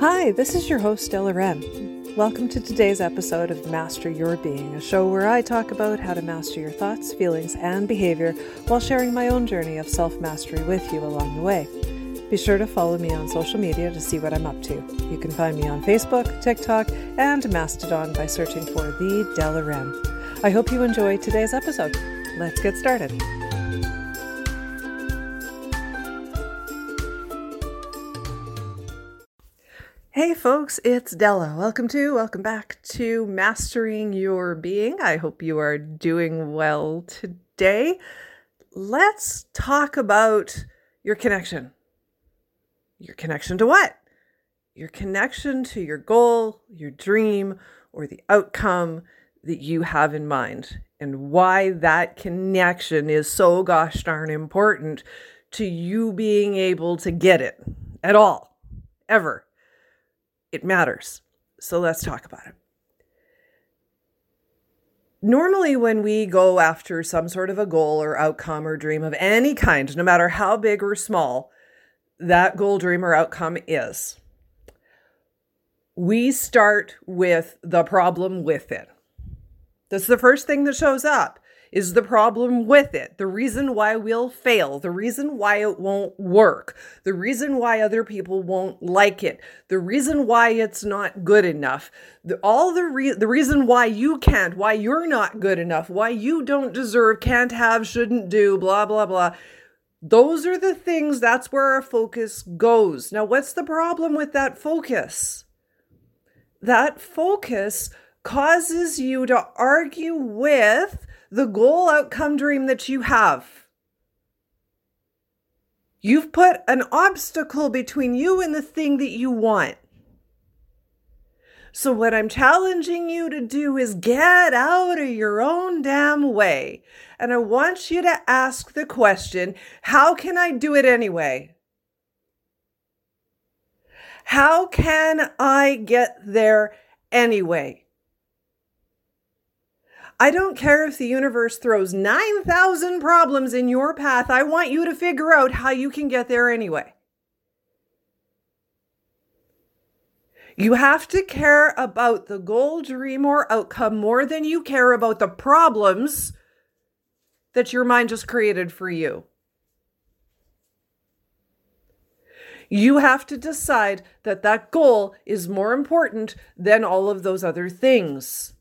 Hi, this is your host, Della Wren. Welcome to today's episode of Master Your Being, a show where I talk about how to master your thoughts, feelings, and behavior while sharing my own journey of self mastery with you along the way. Be sure to follow me on social media to see what I'm up to. You can find me on Facebook, TikTok, and Mastodon by searching for The Della Wren. I hope you enjoy today's episode. Let's get started. Hey folks, it's Della. Welcome to, welcome back to Mastering Your Being. I hope you are doing well today. Let's talk about your connection. Your connection to what? Your connection to your goal, your dream, or the outcome that you have in mind, and why that connection is so gosh darn important to you being able to get it at all, ever it matters. So let's talk about it. Normally, when we go after some sort of a goal or outcome or dream of any kind, no matter how big or small that goal, dream, or outcome is, we start with the problem with it. That's the first thing that shows up is the problem with it, the reason why we'll fail, the reason why it won't work, the reason why other people won't like it, the reason why it's not good enough, the, all the re- the reason why you can't, why you're not good enough, why you don't deserve, can't have, shouldn't do, blah blah blah. Those are the things that's where our focus goes. Now, what's the problem with that focus? That focus causes you to argue with the goal outcome dream that you have. You've put an obstacle between you and the thing that you want. So, what I'm challenging you to do is get out of your own damn way. And I want you to ask the question how can I do it anyway? How can I get there anyway? I don't care if the universe throws 9,000 problems in your path. I want you to figure out how you can get there anyway. You have to care about the goal, dream, or outcome more than you care about the problems that your mind just created for you. You have to decide that that goal is more important than all of those other things.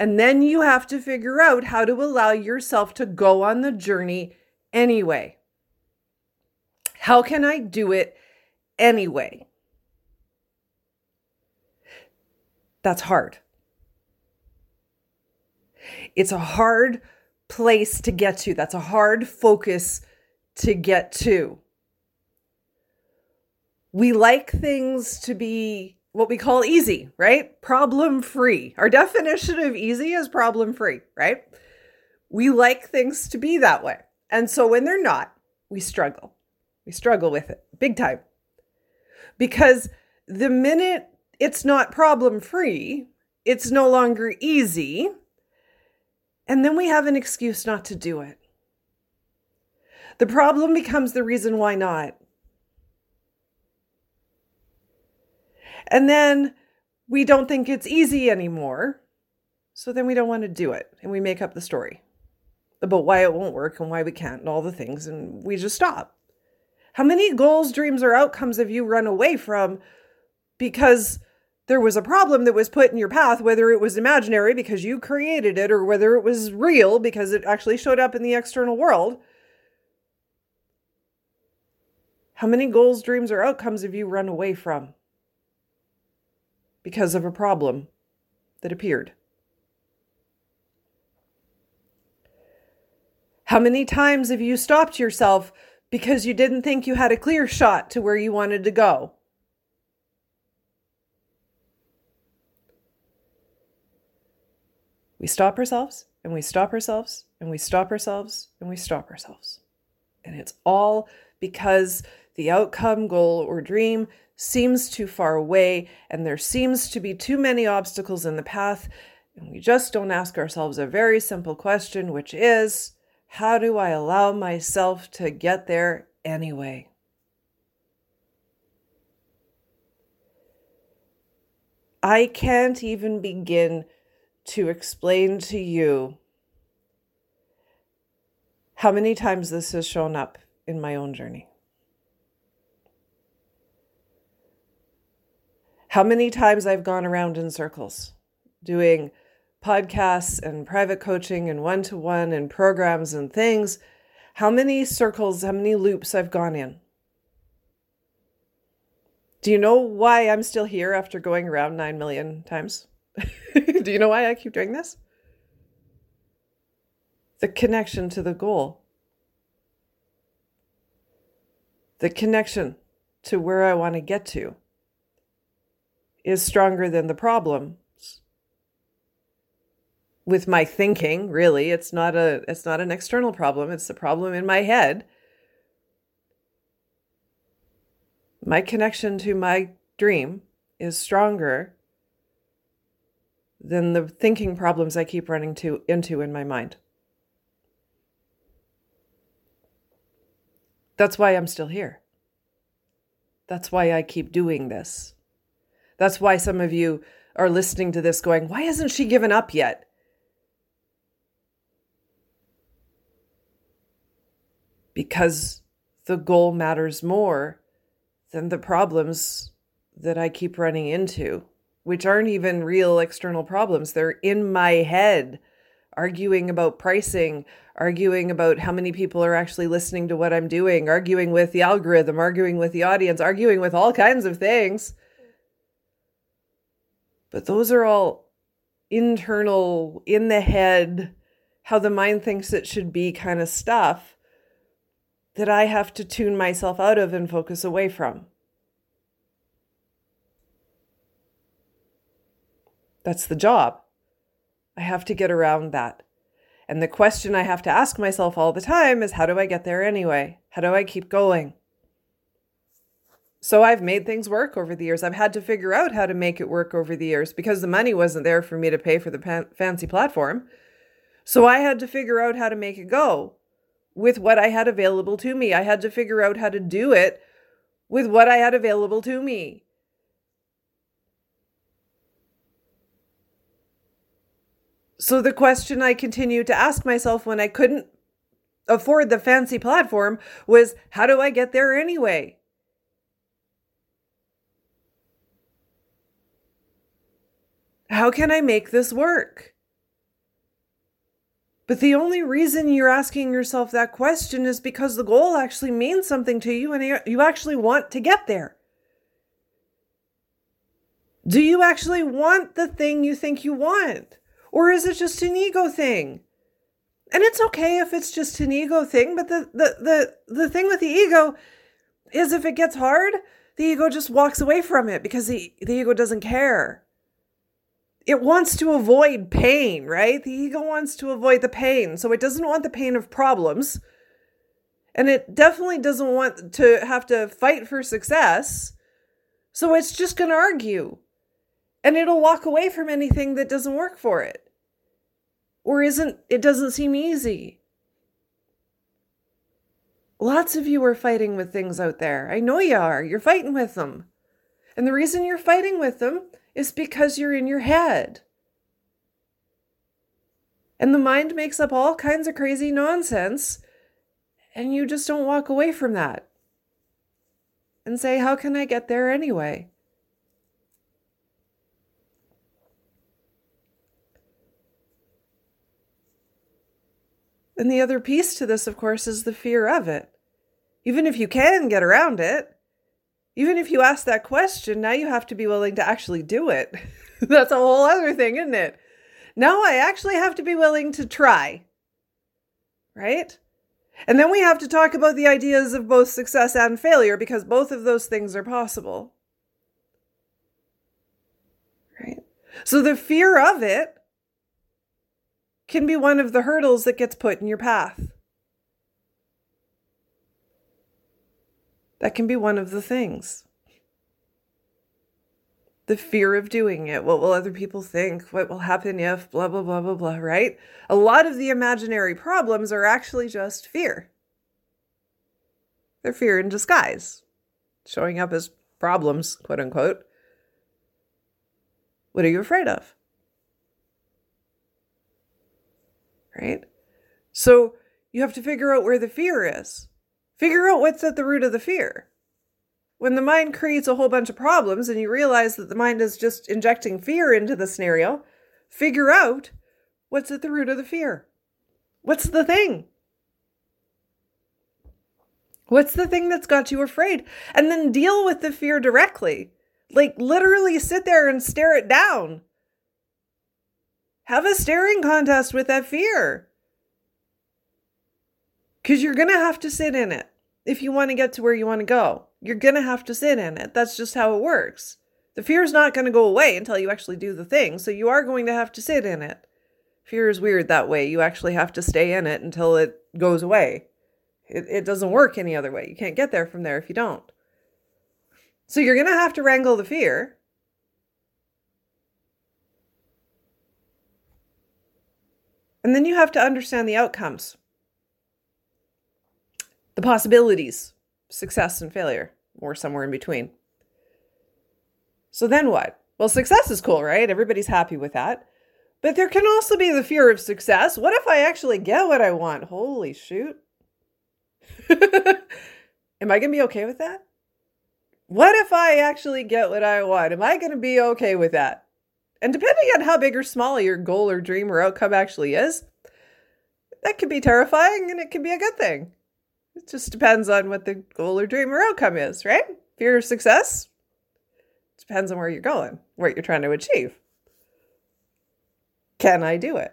And then you have to figure out how to allow yourself to go on the journey anyway. How can I do it anyway? That's hard. It's a hard place to get to. That's a hard focus to get to. We like things to be what we call easy, right? Problem free. Our definition of easy is problem free, right? We like things to be that way. And so when they're not, we struggle. We struggle with it big time. Because the minute it's not problem free, it's no longer easy. And then we have an excuse not to do it. The problem becomes the reason why not. And then we don't think it's easy anymore. So then we don't want to do it. And we make up the story about why it won't work and why we can't and all the things. And we just stop. How many goals, dreams, or outcomes have you run away from because there was a problem that was put in your path, whether it was imaginary because you created it or whether it was real because it actually showed up in the external world? How many goals, dreams, or outcomes have you run away from? Because of a problem that appeared. How many times have you stopped yourself because you didn't think you had a clear shot to where you wanted to go? We stop ourselves and we stop ourselves and we stop ourselves and we stop ourselves. And it's all because the outcome, goal, or dream seems too far away and there seems to be too many obstacles in the path. And we just don't ask ourselves a very simple question, which is how do I allow myself to get there anyway? I can't even begin to explain to you how many times this has shown up in my own journey. How many times I've gone around in circles doing podcasts and private coaching and one to one and programs and things. How many circles, how many loops I've gone in. Do you know why I'm still here after going around 9 million times? Do you know why I keep doing this? The connection to the goal. The connection to where I want to get to is stronger than the problems with my thinking really it's not a it's not an external problem it's a problem in my head. My connection to my dream is stronger than the thinking problems i keep running to into in my mind. That's why i'm still here. That's why i keep doing this that's why some of you are listening to this going why hasn't she given up yet because the goal matters more than the problems that I keep running into, which aren't even real external problems. They're in my head, arguing about pricing, arguing about how many people are actually listening to what I'm doing, arguing with the algorithm, arguing with the audience, arguing with all kinds of things. But those are all internal, in the head, how the mind thinks it should be kind of stuff that I have to tune myself out of and focus away from. That's the job. I have to get around that. And the question I have to ask myself all the time is how do I get there anyway? How do I keep going? So I've made things work over the years. I've had to figure out how to make it work over the years because the money wasn't there for me to pay for the fancy platform. So I had to figure out how to make it go with what I had available to me. I had to figure out how to do it with what I had available to me. So, the question I continued to ask myself when I couldn't afford the fancy platform was how do I get there anyway? How can I make this work? But the only reason you're asking yourself that question is because the goal actually means something to you and you actually want to get there. Do you actually want the thing you think you want? Or is it just an ego thing? And it's okay if it's just an ego thing, but the, the, the, the thing with the ego is if it gets hard, the ego just walks away from it because the, the ego doesn't care it wants to avoid pain, right? The ego wants to avoid the pain. So it doesn't want the pain of problems. And it definitely doesn't want to have to fight for success. So it's just going to argue. And it'll walk away from anything that doesn't work for it. Or isn't it doesn't seem easy. Lots of you are fighting with things out there. I know you are. You're fighting with them. And the reason you're fighting with them is because you're in your head. And the mind makes up all kinds of crazy nonsense, and you just don't walk away from that and say, How can I get there anyway? And the other piece to this, of course, is the fear of it. Even if you can get around it, even if you ask that question, now you have to be willing to actually do it. That's a whole other thing, isn't it? Now I actually have to be willing to try. Right? And then we have to talk about the ideas of both success and failure because both of those things are possible. Right? So the fear of it can be one of the hurdles that gets put in your path. That can be one of the things. The fear of doing it. What will other people think? What will happen if? Blah, blah, blah, blah, blah, right? A lot of the imaginary problems are actually just fear. They're fear in disguise, showing up as problems, quote unquote. What are you afraid of? Right? So you have to figure out where the fear is. Figure out what's at the root of the fear. When the mind creates a whole bunch of problems and you realize that the mind is just injecting fear into the scenario, figure out what's at the root of the fear. What's the thing? What's the thing that's got you afraid? And then deal with the fear directly. Like literally sit there and stare it down. Have a staring contest with that fear. Because you're going to have to sit in it if you want to get to where you want to go. You're going to have to sit in it. That's just how it works. The fear is not going to go away until you actually do the thing. So you are going to have to sit in it. Fear is weird that way. You actually have to stay in it until it goes away. It, it doesn't work any other way. You can't get there from there if you don't. So you're going to have to wrangle the fear. And then you have to understand the outcomes, the possibilities, success and failure, or somewhere in between. So then what? Well, success is cool, right? Everybody's happy with that. But there can also be the fear of success. What if I actually get what I want? Holy shoot. Am I going to be okay with that? What if I actually get what I want? Am I going to be okay with that? And depending on how big or small your goal or dream or outcome actually is, that can be terrifying and it can be a good thing. It just depends on what the goal or dream or outcome is, right? Fear of success depends on where you're going, what you're trying to achieve. Can I do it?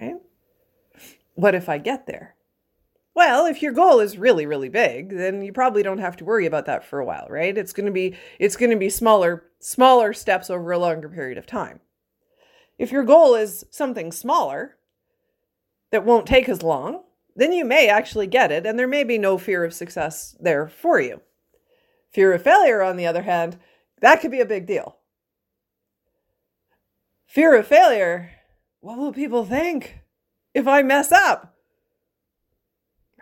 Right? What if I get there? Well, if your goal is really really big, then you probably don't have to worry about that for a while, right? It's going to be it's going to be smaller smaller steps over a longer period of time. If your goal is something smaller that won't take as long, then you may actually get it and there may be no fear of success there for you. Fear of failure on the other hand, that could be a big deal. Fear of failure, what will people think if I mess up?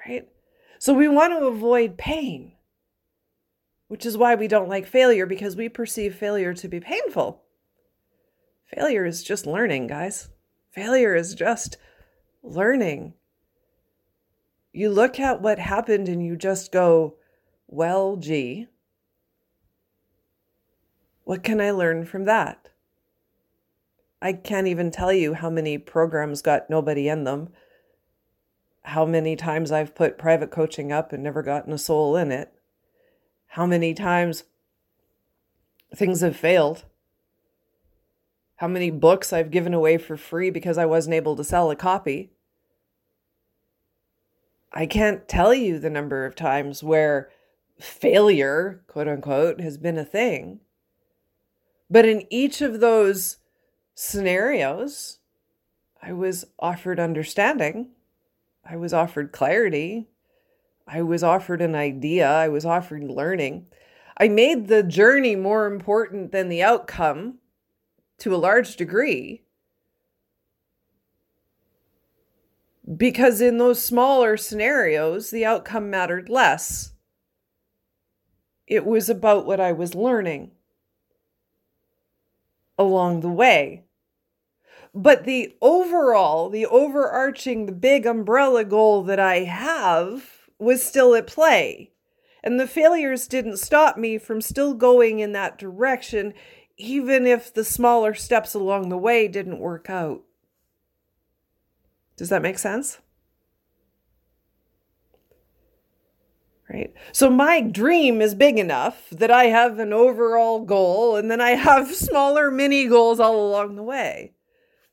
right? So we want to avoid pain, which is why we don't like failure because we perceive failure to be painful. Failure is just learning, guys. Failure is just learning. You look at what happened and you just go, well, gee, what can I learn from that? I can't even tell you how many programs got nobody in them how many times I've put private coaching up and never gotten a soul in it, how many times things have failed, how many books I've given away for free because I wasn't able to sell a copy. I can't tell you the number of times where failure, quote unquote, has been a thing. But in each of those scenarios, I was offered understanding I was offered clarity. I was offered an idea. I was offered learning. I made the journey more important than the outcome to a large degree. Because in those smaller scenarios, the outcome mattered less. It was about what I was learning along the way. But the overall, the overarching, the big umbrella goal that I have was still at play. And the failures didn't stop me from still going in that direction, even if the smaller steps along the way didn't work out. Does that make sense? Right. So my dream is big enough that I have an overall goal and then I have smaller mini goals all along the way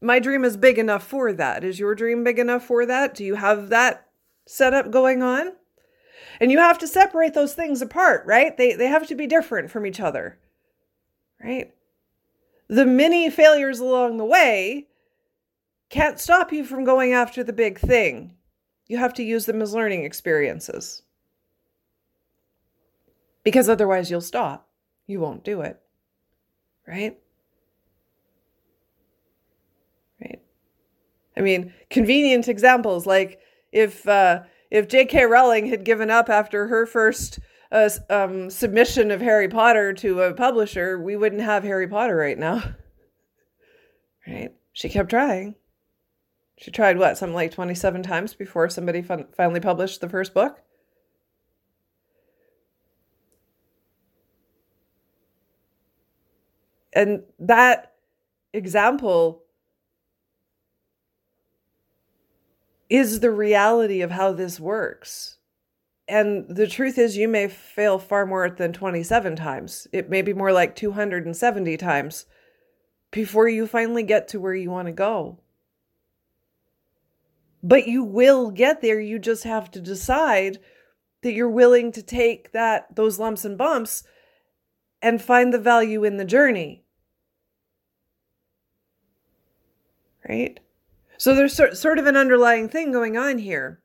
my dream is big enough for that. Is your dream big enough for that? Do you have that setup going on? And you have to separate those things apart, right? They they have to be different from each other. Right? The many failures along the way can't stop you from going after the big thing. You have to use them as learning experiences. Because otherwise you'll stop. You won't do it. Right? Right. I mean, convenient examples like if uh, if J.K. Rowling had given up after her first a um, submission of Harry Potter to a publisher, we wouldn't have Harry Potter right now. right? She kept trying. She tried what, something like 27 times before somebody fin- finally published the first book? And that example is the reality of how this works. And the truth is, you may fail far more than 27 times. It may be more like 270 times before you finally get to where you want to go. But you will get there. You just have to decide that you're willing to take that those lumps and bumps and find the value in the journey. Right? So there's sort of an underlying thing going on here.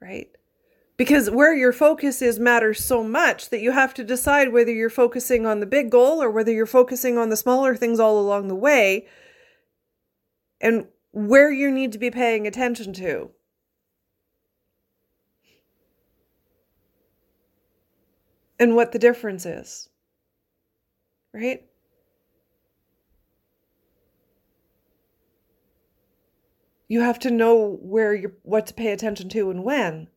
Right? Because where your focus is matters so much that you have to decide whether you're focusing on the big goal or whether you're focusing on the smaller things all along the way. And where you need to be paying attention to. And what the difference is. Right? You have to know where you're what to pay attention to and when.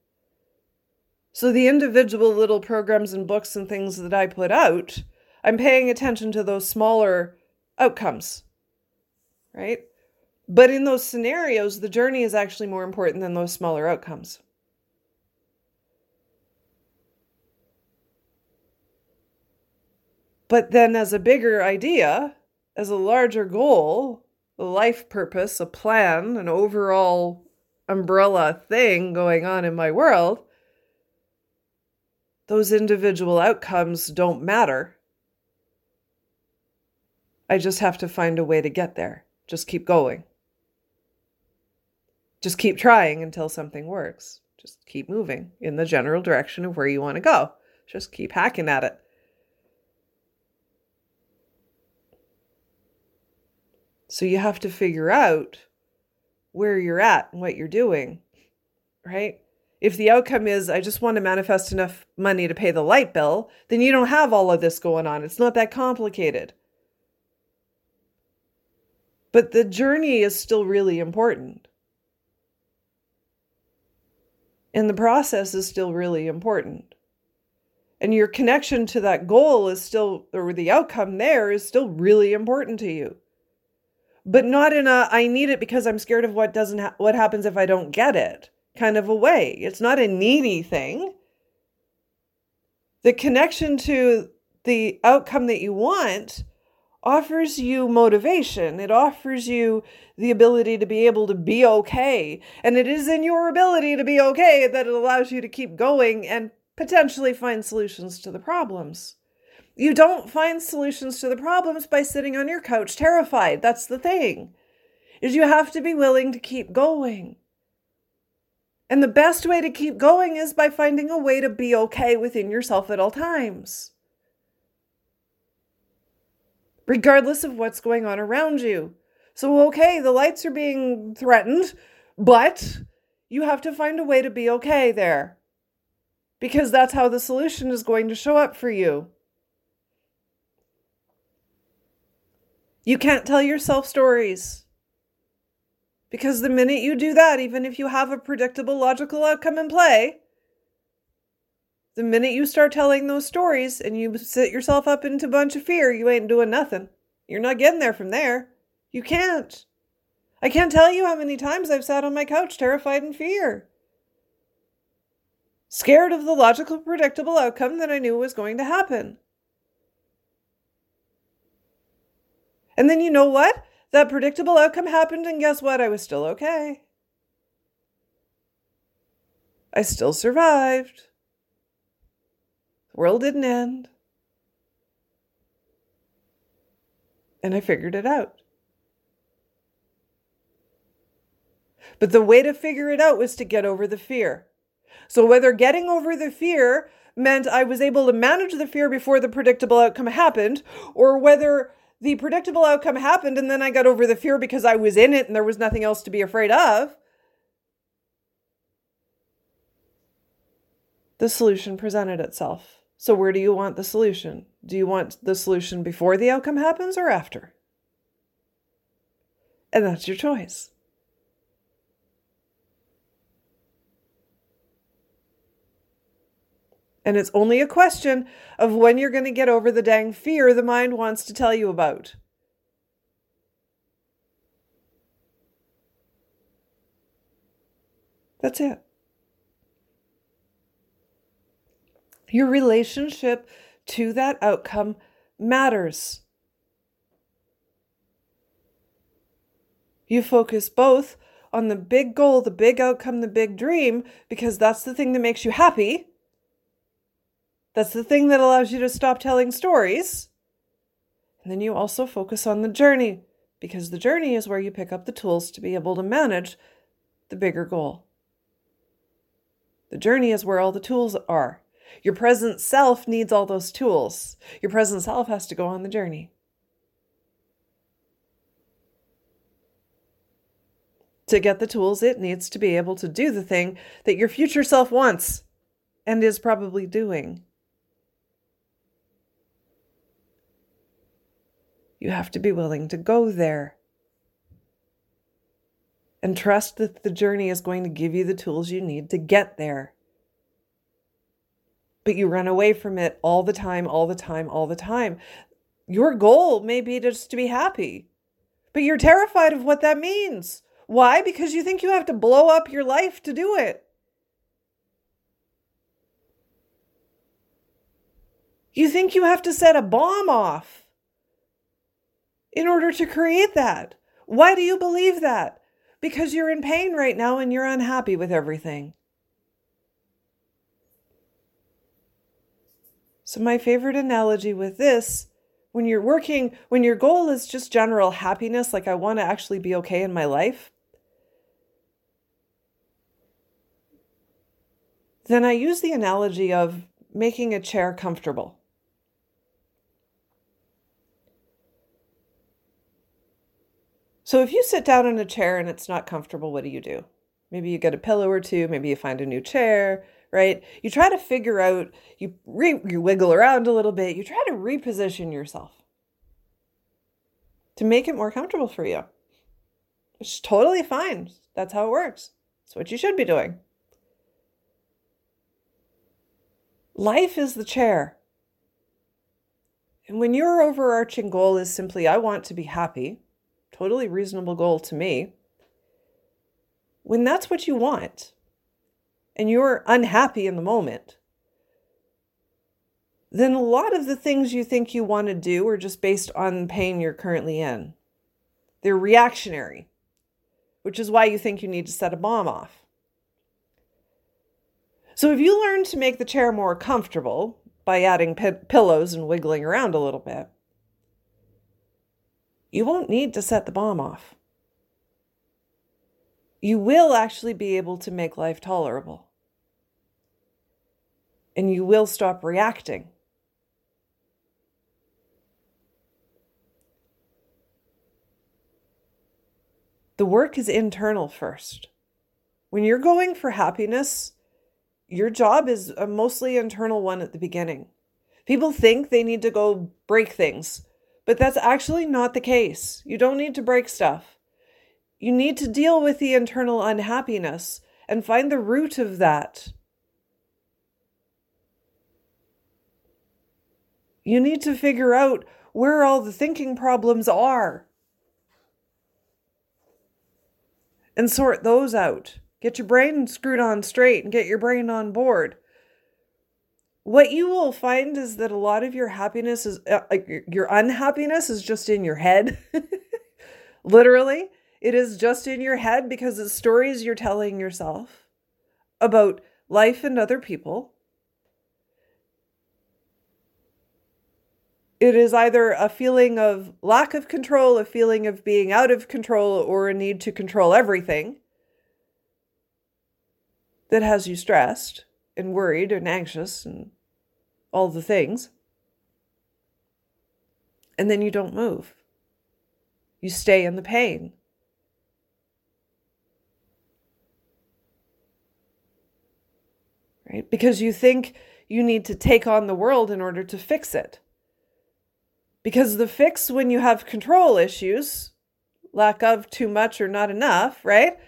So the individual little programs and books and things that I put out, I'm paying attention to those smaller outcomes. Right? But in those scenarios, the journey is actually more important than those smaller outcomes. But then, as a bigger idea, as a larger goal, a life purpose, a plan, an overall umbrella thing going on in my world, those individual outcomes don't matter. I just have to find a way to get there. Just keep going. Just keep trying until something works. Just keep moving in the general direction of where you want to go. Just keep hacking at it. So you have to figure out where you're at and what you're doing, right? If the outcome is, I just want to manifest enough money to pay the light bill, then you don't have all of this going on. It's not that complicated. But the journey is still really important. And the process is still really important. And your connection to that goal is still, or the outcome there is still really important to you. But not in a, I need it because I'm scared of what doesn't, ha- what happens if I don't get it kind of a way. It's not a needy thing. The connection to the outcome that you want offers you motivation. It offers you the ability to be able to be okay. And it is in your ability to be okay that it allows you to keep going and potentially find solutions to the problems. You don't find solutions to the problems by sitting on your couch terrified. That's the thing. Is you have to be willing to keep going. And the best way to keep going is by finding a way to be okay within yourself at all times regardless of what's going on around you. So, okay, the lights are being threatened, but you have to find a way to be okay there because that's how the solution is going to show up for you. You can't tell yourself stories. Because the minute you do that, even if you have a predictable logical outcome in play, the minute you start telling those stories and you set yourself up into a bunch of fear, you ain't doing nothing. You're not getting there from there. You can't. I can't tell you how many times I've sat on my couch terrified in fear. Scared of the logical, predictable outcome that I knew was going to happen. And then you know what? That predictable outcome happened, and guess what? I was still okay. I still survived world didn't end. And I figured it out. But the way to figure it out was to get over the fear. So, whether getting over the fear meant I was able to manage the fear before the predictable outcome happened, or whether the predictable outcome happened and then I got over the fear because I was in it and there was nothing else to be afraid of, the solution presented itself. So, where do you want the solution? Do you want the solution before the outcome happens or after? And that's your choice. And it's only a question of when you're going to get over the dang fear the mind wants to tell you about. That's it. Your relationship to that outcome matters. You focus both on the big goal, the big outcome, the big dream, because that's the thing that makes you happy. That's the thing that allows you to stop telling stories. And then you also focus on the journey, because the journey is where you pick up the tools to be able to manage the bigger goal. The journey is where all the tools are. Your present self needs all those tools. Your present self has to go on the journey. To get the tools, it needs to be able to do the thing that your future self wants and is probably doing. You have to be willing to go there and trust that the journey is going to give you the tools you need to get there. But you run away from it all the time, all the time, all the time. Your goal may be just to be happy, but you're terrified of what that means. Why? Because you think you have to blow up your life to do it. You think you have to set a bomb off in order to create that. Why do you believe that? because you're in pain right now and you're unhappy with everything. So, my favorite analogy with this when you're working, when your goal is just general happiness, like I want to actually be okay in my life, then I use the analogy of making a chair comfortable. So if you sit down in a chair and it's not comfortable, what do you do? Maybe you get a pillow or two, maybe you find a new chair, right? You try to figure out, you, re, you wiggle around a little bit, you try to reposition yourself to make it more comfortable for you. It's totally fine. That's how it works. It's what you should be doing. Life is the chair. And when your overarching goal is simply, I want to be happy, totally reasonable goal to me. When that's what you want and you're unhappy in the moment, then a lot of the things you think you want to do are just based on pain you're currently in. They're reactionary, which is why you think you need to set a bomb off. So, if you learn to make the chair more comfortable by adding p- pillows and wiggling around a little bit, you won't need to set the bomb off. You will actually be able to make life tolerable. And you will stop reacting. The work is internal first. When you're going for happiness, your job is a mostly internal one at the beginning. People think they need to go break things but that's actually not the case. You don't need to break stuff. You need to deal with the internal unhappiness and find the root of that. You need to figure out where all the thinking problems are and sort those out. Get your brain screwed on straight and get your brain on board what you will find is that a lot of your happiness is uh, your unhappiness is just in your head. Literally, it is just in your head because it's stories you're telling yourself about life and other people. It is either a feeling of lack of control, a feeling of being out of control, or a need to control everything that has you stressed and worried and anxious and all the things. And then you don't move. You stay in the pain. right? Because you think you need to take on the world in order to fix it. Because the fix when you have control issues, lack of too much or not enough, right?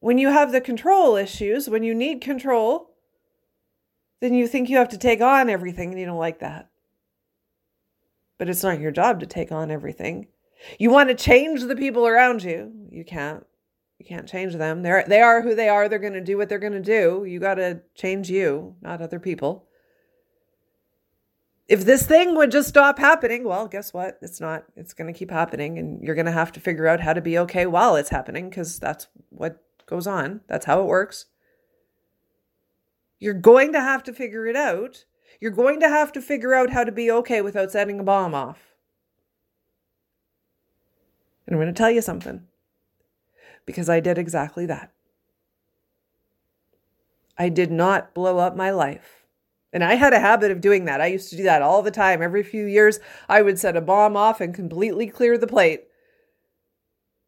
When you have the control issues, when you need control, then you think you have to take on everything and you don't like that. But it's not your job to take on everything. You want to change the people around you. You can't. You can't change them. They're they are who they are. They're going to do what they're going to do. You got to change you, not other people. If this thing would just stop happening, well, guess what? It's not. It's going to keep happening and you're going to have to figure out how to be okay while it's happening cuz that's what goes on. That's how it works. You're going to have to figure it out. You're going to have to figure out how to be okay without setting a bomb off. And I'm going to tell you something because I did exactly that. I did not blow up my life. And I had a habit of doing that. I used to do that all the time. Every few years, I would set a bomb off and completely clear the plate,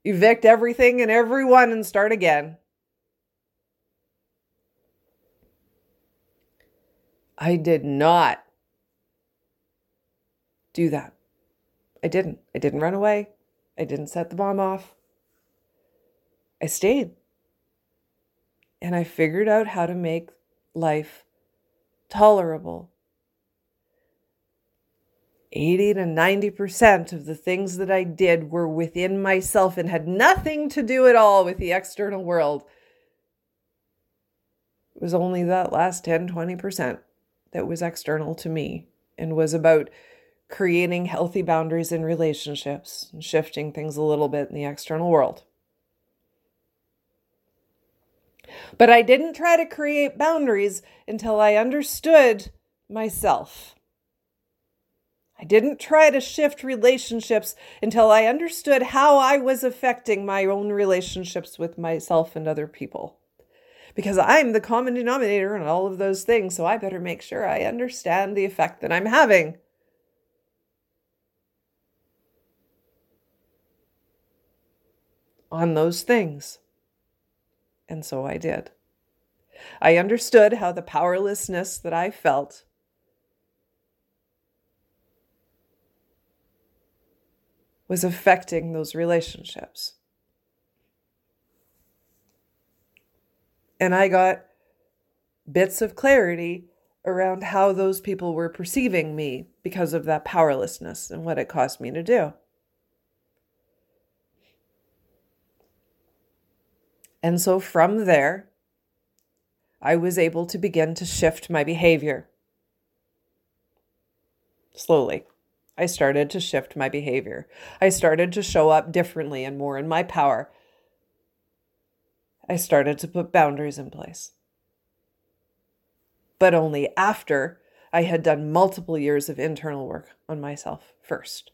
evict everything and everyone, and start again. I did not do that. I didn't. I didn't run away. I didn't set the bomb off. I stayed. And I figured out how to make life tolerable. 80 to 90% of the things that I did were within myself and had nothing to do at all with the external world. It was only that last 10, 20% that was external to me and was about creating healthy boundaries in relationships and shifting things a little bit in the external world. But I didn't try to create boundaries until I understood myself. I didn't try to shift relationships until I understood how I was affecting my own relationships with myself and other people because I'm the common denominator in all of those things. So I better make sure I understand the effect that I'm having. On those things. And so I did. I understood how the powerlessness that I felt was affecting those relationships. And I got bits of clarity around how those people were perceiving me because of that powerlessness and what it caused me to do. And so from there, I was able to begin to shift my behavior. Slowly, I started to shift my behavior. I started to show up differently and more in my power I started to put boundaries in place. But only after I had done multiple years of internal work on myself first.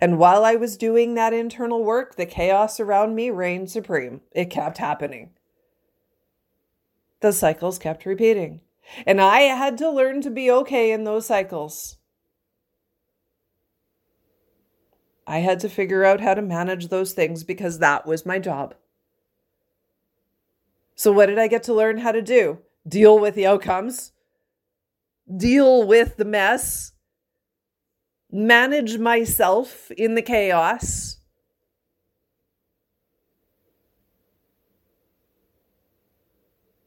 And while I was doing that internal work, the chaos around me reigned supreme. It kept happening. The cycles kept repeating. And I had to learn to be okay in those cycles. I had to figure out how to manage those things because that was my job. So, what did I get to learn how to do? Deal with the outcomes, deal with the mess, manage myself in the chaos.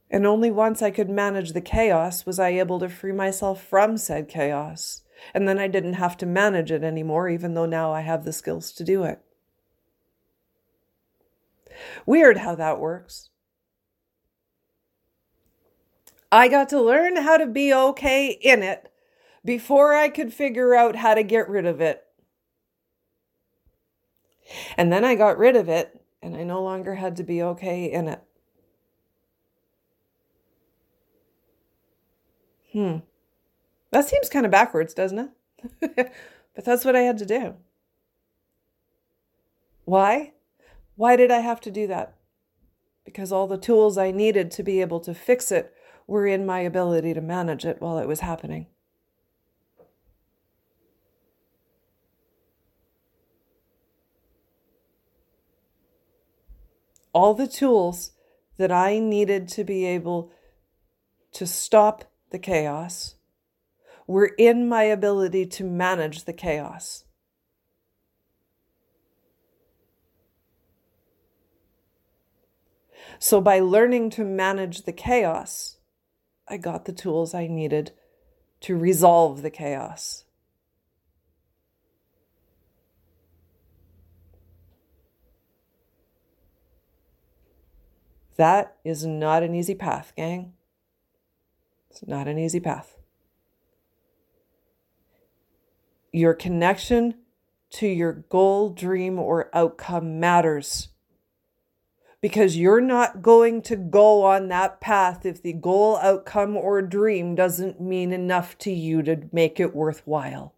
And only once I could manage the chaos was I able to free myself from said chaos. And then I didn't have to manage it anymore, even though now I have the skills to do it. Weird how that works. I got to learn how to be okay in it before I could figure out how to get rid of it. And then I got rid of it, and I no longer had to be okay in it. Hmm. That seems kind of backwards, doesn't it? but that's what I had to do. Why? Why did I have to do that? Because all the tools I needed to be able to fix it were in my ability to manage it while it was happening. All the tools that I needed to be able to stop the chaos were in my ability to manage the chaos. So, by learning to manage the chaos, I got the tools I needed to resolve the chaos. That is not an easy path, gang. It's not an easy path. Your connection to your goal, dream, or outcome matters because you're not going to go on that path if the goal, outcome, or dream doesn't mean enough to you to make it worthwhile.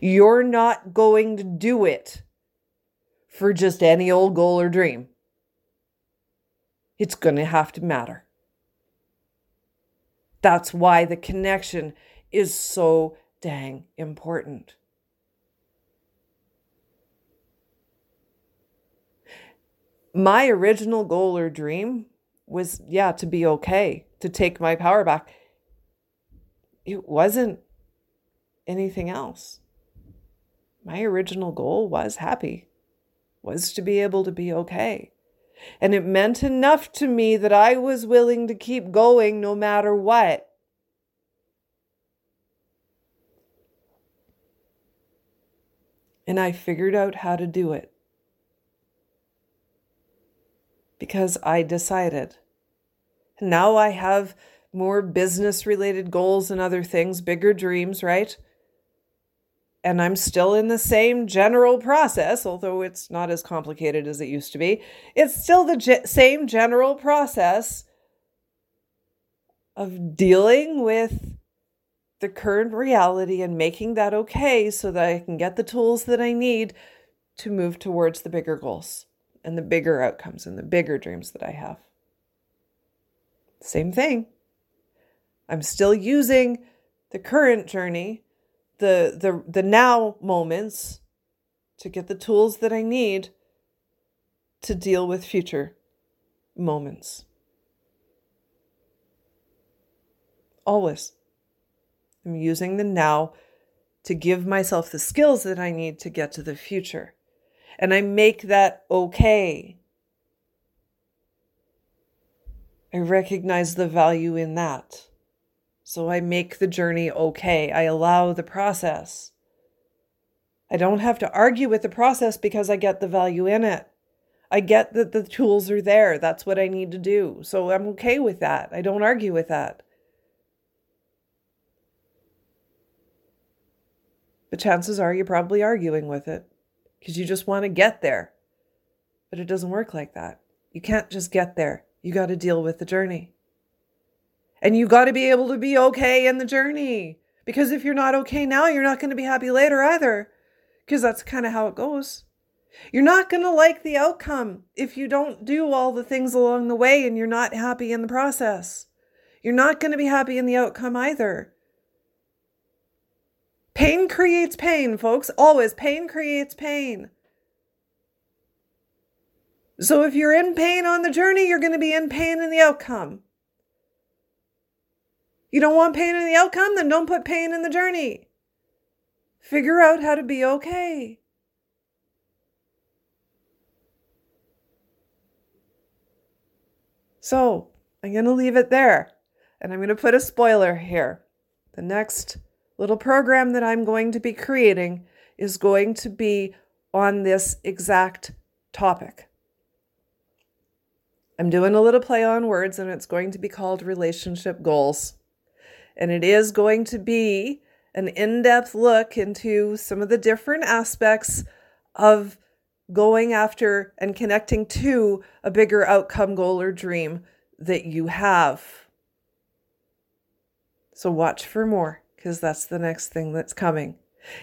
You're not going to do it for just any old goal or dream. It's going to have to matter. That's why the connection is so dang important. my original goal or dream was, yeah, to be okay, to take my power back. It wasn't anything else. My original goal was happy, was to be able to be okay. And it meant enough to me that I was willing to keep going no matter what. And I figured out how to do it because I decided. Now I have more business related goals and other things, bigger dreams, right? And I'm still in the same general process, although it's not as complicated as it used to be. It's still the ge- same general process of dealing with the current reality and making that okay so that I can get the tools that I need to move towards the bigger goals and the bigger outcomes and the bigger dreams that I have. Same thing. I'm still using the current journey, the the the now moments to get the tools that I need to deal with future moments. Always. I'm using the now to give myself the skills that I need to get to the future and I make that okay. I recognize the value in that. So I make the journey okay. I allow the process. I don't have to argue with the process because I get the value in it. I get that the tools are there. That's what I need to do. So I'm okay with that. I don't argue with that. But chances are you're probably arguing with it because you just want to get there. But it doesn't work like that. You can't just get there. You got to deal with the journey. And you got to be able to be okay in the journey. Because if you're not okay now, you're not going to be happy later either. Because that's kind of how it goes. You're not going to like the outcome if you don't do all the things along the way and you're not happy in the process. You're not going to be happy in the outcome either. Pain creates pain, folks. Always. Pain creates pain. So if you're in pain on the journey, you're going to be in pain in the outcome. You don't want pain in the outcome, then don't put pain in the journey. Figure out how to be okay. So I'm going to leave it there. And I'm going to put a spoiler here. The next little program that I'm going to be creating is going to be on this exact topic. I'm doing a little play on words and it's going to be called relationship goals. And it is going to be an in depth look into some of the different aspects of going after and connecting to a bigger outcome goal or dream that you have. So, watch for more because that's the next thing that's coming.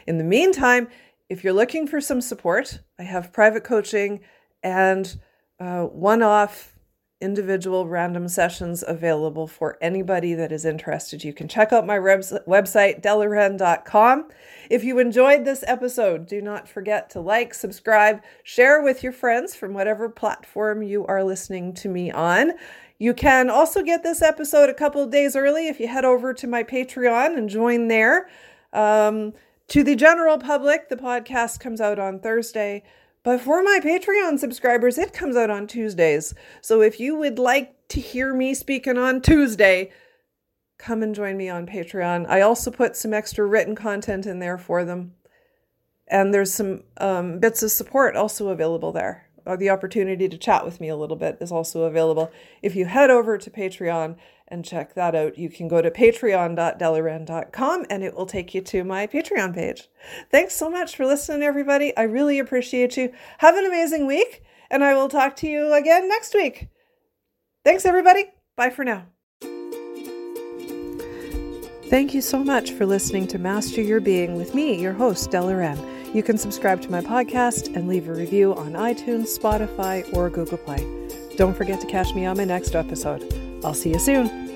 In the meantime, if you're looking for some support, I have private coaching and uh, one off individual random sessions available for anybody that is interested. You can check out my webs- website, dellawren.com. If you enjoyed this episode, do not forget to like, subscribe, share with your friends from whatever platform you are listening to me on. You can also get this episode a couple of days early if you head over to my Patreon and join there. Um, to the general public, the podcast comes out on Thursday. But for my Patreon subscribers, it comes out on Tuesdays. So if you would like to hear me speaking on Tuesday, come and join me on Patreon. I also put some extra written content in there for them. And there's some um, bits of support also available there. Uh, the opportunity to chat with me a little bit is also available. If you head over to Patreon and check that out. You can go to patreon.dellawren.com and it will take you to my Patreon page. Thanks so much for listening, everybody. I really appreciate you. Have an amazing week, and I will talk to you again next week. Thanks, everybody. Bye for now. Thank you so much for listening to Master Your Being with me, your host, Della You can subscribe to my podcast and leave a review on iTunes, Spotify, or Google Play. Don't forget to catch me on my next episode. I'll see you soon.